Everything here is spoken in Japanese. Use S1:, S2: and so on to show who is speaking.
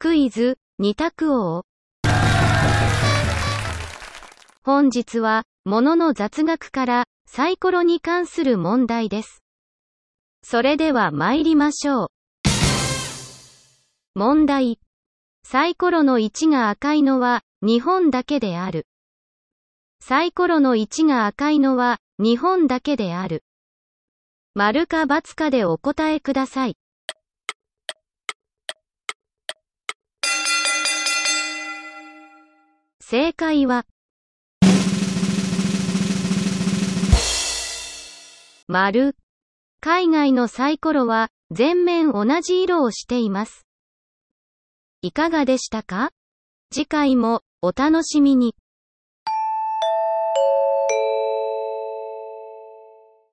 S1: クイズ、二択王。本日は、ものの雑学から、サイコロに関する問題です。それでは参りましょう。問題。サイコロの1が赤いのは、日本だけである。サイコロの1が赤いのは、日本だけである。丸か×かでお答えください。正解は、丸。海外のサイコロは全面同じ色をしています。いかがでしたか？次回もお楽しみに。